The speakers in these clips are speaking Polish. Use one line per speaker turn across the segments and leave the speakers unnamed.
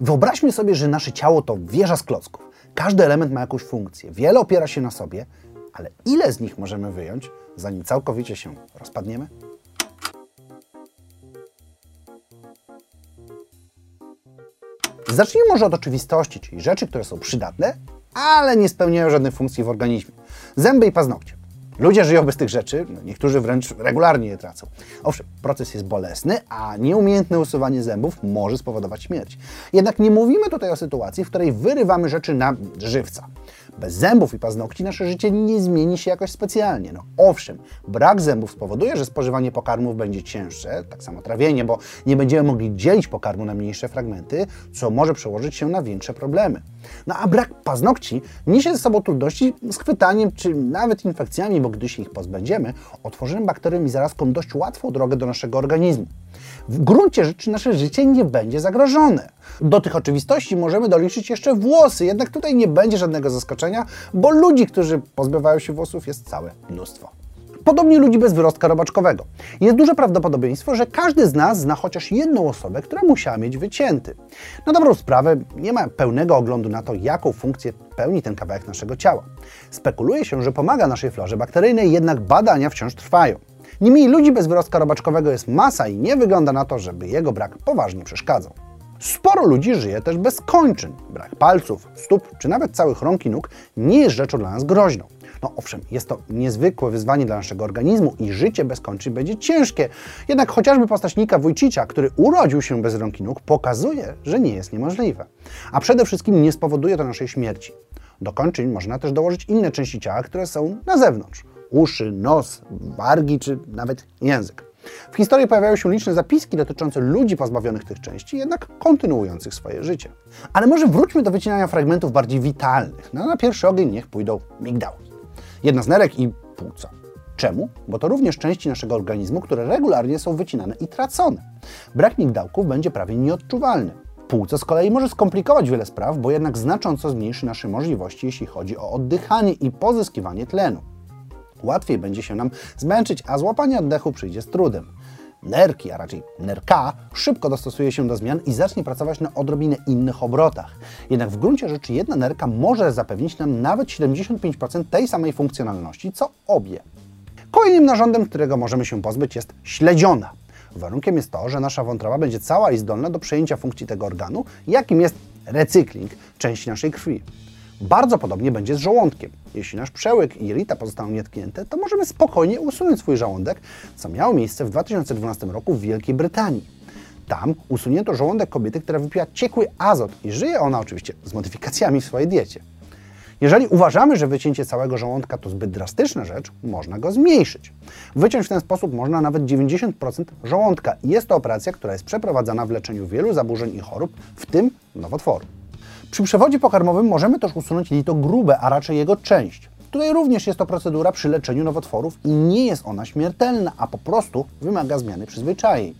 Wyobraźmy sobie, że nasze ciało to wieża z klocków. Każdy element ma jakąś funkcję, wiele opiera się na sobie, ale ile z nich możemy wyjąć, zanim całkowicie się rozpadniemy? Zacznijmy może od oczywistości, czyli rzeczy, które są przydatne, ale nie spełniają żadnej funkcji w organizmie. Zęby i paznokcie. Ludzie żyją bez tych rzeczy, niektórzy wręcz regularnie je tracą. Owszem, proces jest bolesny, a nieumiejętne usuwanie zębów może spowodować śmierć. Jednak nie mówimy tutaj o sytuacji, w której wyrywamy rzeczy na żywca. Bez zębów i paznokci nasze życie nie zmieni się jakoś specjalnie. No owszem, brak zębów spowoduje, że spożywanie pokarmów będzie cięższe, tak samo trawienie, bo nie będziemy mogli dzielić pokarmu na mniejsze fragmenty, co może przełożyć się na większe problemy. No a brak paznokci niesie ze sobą trudności z chwytaniem czy nawet infekcjami, bo gdy się ich pozbędziemy, otworzymy bakteriom i zarazkom dość łatwą drogę do naszego organizmu. W gruncie rzeczy nasze życie nie będzie zagrożone. Do tych oczywistości możemy doliczyć jeszcze włosy, jednak tutaj nie będzie żadnego zaskoczenia, bo ludzi, którzy pozbywają się włosów jest całe mnóstwo. Podobnie ludzi bez wyrostka robaczkowego. Jest duże prawdopodobieństwo, że każdy z nas zna chociaż jedną osobę, która musiała mieć wycięty. Na dobrą sprawę nie ma pełnego oglądu na to, jaką funkcję pełni ten kawałek naszego ciała. Spekuluje się, że pomaga naszej florze bakteryjnej, jednak badania wciąż trwają. Niemniej ludzi bez wyrostka robaczkowego jest masa i nie wygląda na to, żeby jego brak poważnie przeszkadzał. Sporo ludzi żyje też bez kończyn. Brak palców, stóp czy nawet całych rąk i nóg nie jest rzeczą dla nas groźną. No owszem, jest to niezwykłe wyzwanie dla naszego organizmu i życie bez kończyn będzie ciężkie. Jednak chociażby postać Nika Wójcicza, który urodził się bez rąk i nóg, pokazuje, że nie jest niemożliwe. A przede wszystkim nie spowoduje to naszej śmierci. Do kończyn można też dołożyć inne części ciała, które są na zewnątrz. Uszy, nos, wargi czy nawet język. W historii pojawiają się liczne zapiski dotyczące ludzi pozbawionych tych części, jednak kontynuujących swoje życie. Ale może wróćmy do wycinania fragmentów bardziej witalnych. No, na pierwszy ogień niech pójdą migdały. Jedna z nerek i płuca. Czemu? Bo to również części naszego organizmu, które regularnie są wycinane i tracone. Brak migdałków będzie prawie nieodczuwalny. Płuco z kolei może skomplikować wiele spraw, bo jednak znacząco zmniejszy nasze możliwości, jeśli chodzi o oddychanie i pozyskiwanie tlenu. Łatwiej będzie się nam zmęczyć, a złapanie oddechu przyjdzie z trudem. Nerki, a raczej nerka, szybko dostosuje się do zmian i zacznie pracować na odrobinę innych obrotach. Jednak w gruncie rzeczy jedna nerka może zapewnić nam nawet 75% tej samej funkcjonalności, co obie. Kolejnym narządem, którego możemy się pozbyć jest śledziona. Warunkiem jest to, że nasza wątroba będzie cała i zdolna do przejęcia funkcji tego organu, jakim jest recykling części naszej krwi. Bardzo podobnie będzie z żołądkiem. Jeśli nasz przełyk i jelita pozostaną nietknięte, to możemy spokojnie usunąć swój żołądek, co miało miejsce w 2012 roku w Wielkiej Brytanii. Tam usunięto żołądek kobiety, która wypiła ciekły azot i żyje ona oczywiście z modyfikacjami w swojej diecie. Jeżeli uważamy, że wycięcie całego żołądka to zbyt drastyczna rzecz, można go zmniejszyć. Wyciąć w ten sposób można nawet 90% żołądka i jest to operacja, która jest przeprowadzana w leczeniu wielu zaburzeń i chorób, w tym nowotworu. Przy przewodzie pokarmowym możemy też usunąć jelito grube, a raczej jego część. Tutaj również jest to procedura przy leczeniu nowotworów i nie jest ona śmiertelna, a po prostu wymaga zmiany przyzwyczajeń.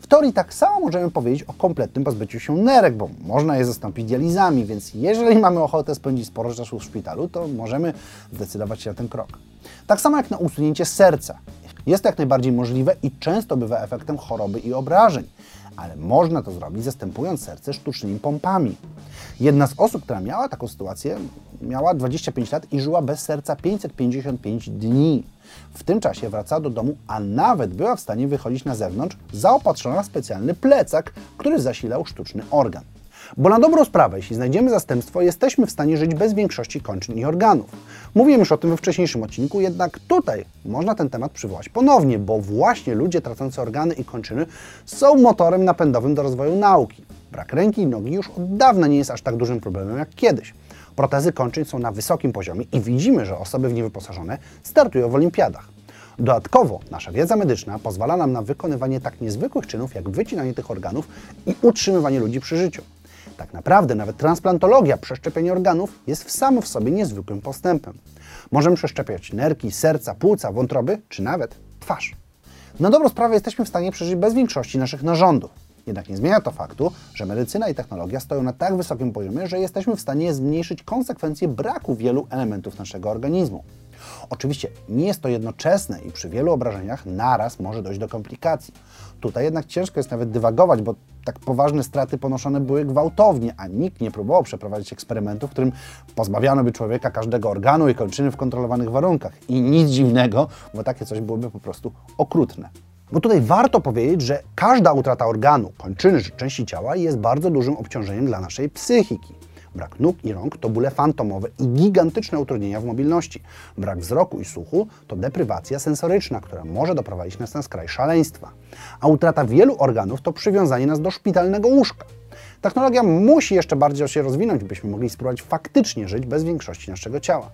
W teorii tak samo możemy powiedzieć o kompletnym pozbyciu się nerek, bo można je zastąpić dializami, więc jeżeli mamy ochotę spędzić sporo czasu w szpitalu, to możemy zdecydować się na ten krok. Tak samo jak na usunięcie serca. Jest to jak najbardziej możliwe i często bywa efektem choroby i obrażeń, ale można to zrobić zastępując serce sztucznymi pompami. Jedna z osób, która miała taką sytuację, miała 25 lat i żyła bez serca 555 dni. W tym czasie wracała do domu, a nawet była w stanie wychodzić na zewnątrz, zaopatrzona w specjalny plecak, który zasilał sztuczny organ. Bo na dobrą sprawę, jeśli znajdziemy zastępstwo, jesteśmy w stanie żyć bez większości kończyn i organów. Mówiłem już o tym we wcześniejszym odcinku, jednak tutaj można ten temat przywołać ponownie, bo właśnie ludzie tracący organy i kończyny są motorem napędowym do rozwoju nauki. Brak ręki i nogi już od dawna nie jest aż tak dużym problemem jak kiedyś. Protezy kończyn są na wysokim poziomie i widzimy, że osoby w nie wyposażone startują w olimpiadach. Dodatkowo nasza wiedza medyczna pozwala nam na wykonywanie tak niezwykłych czynów jak wycinanie tych organów i utrzymywanie ludzi przy życiu. Tak naprawdę nawet transplantologia, przeszczepienie organów jest w samo w sobie niezwykłym postępem. Możemy przeszczepiać nerki, serca, płuca, wątroby czy nawet twarz. Na dobrą sprawę jesteśmy w stanie przeżyć bez większości naszych narządów. Jednak nie zmienia to faktu, że medycyna i technologia stoją na tak wysokim poziomie, że jesteśmy w stanie zmniejszyć konsekwencje braku wielu elementów naszego organizmu. Oczywiście nie jest to jednoczesne i przy wielu obrażeniach naraz może dojść do komplikacji. Tutaj jednak ciężko jest nawet dywagować, bo tak poważne straty ponoszone były gwałtownie, a nikt nie próbował przeprowadzić eksperymentu, w którym pozbawiano by człowieka każdego organu i kończyny w kontrolowanych warunkach. I nic dziwnego, bo takie coś byłoby po prostu okrutne. Bo tutaj warto powiedzieć, że każda utrata organu, kończyny czy części ciała jest bardzo dużym obciążeniem dla naszej psychiki. Brak nóg i rąk to bóle fantomowe i gigantyczne utrudnienia w mobilności. Brak wzroku i słuchu to deprywacja sensoryczna, która może doprowadzić nas na skraj szaleństwa. A utrata wielu organów to przywiązanie nas do szpitalnego łóżka. Technologia musi jeszcze bardziej się rozwinąć, byśmy mogli spróbować faktycznie żyć bez większości naszego ciała.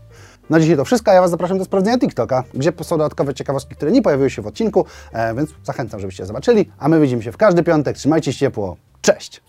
Na dzisiaj to wszystko, ja Was zapraszam do sprawdzenia TikToka, gdzie są dodatkowe ciekawostki, które nie pojawiły się w odcinku, e, więc zachęcam, żebyście zobaczyli, a my widzimy się w każdy piątek. Trzymajcie się ciepło. Cześć!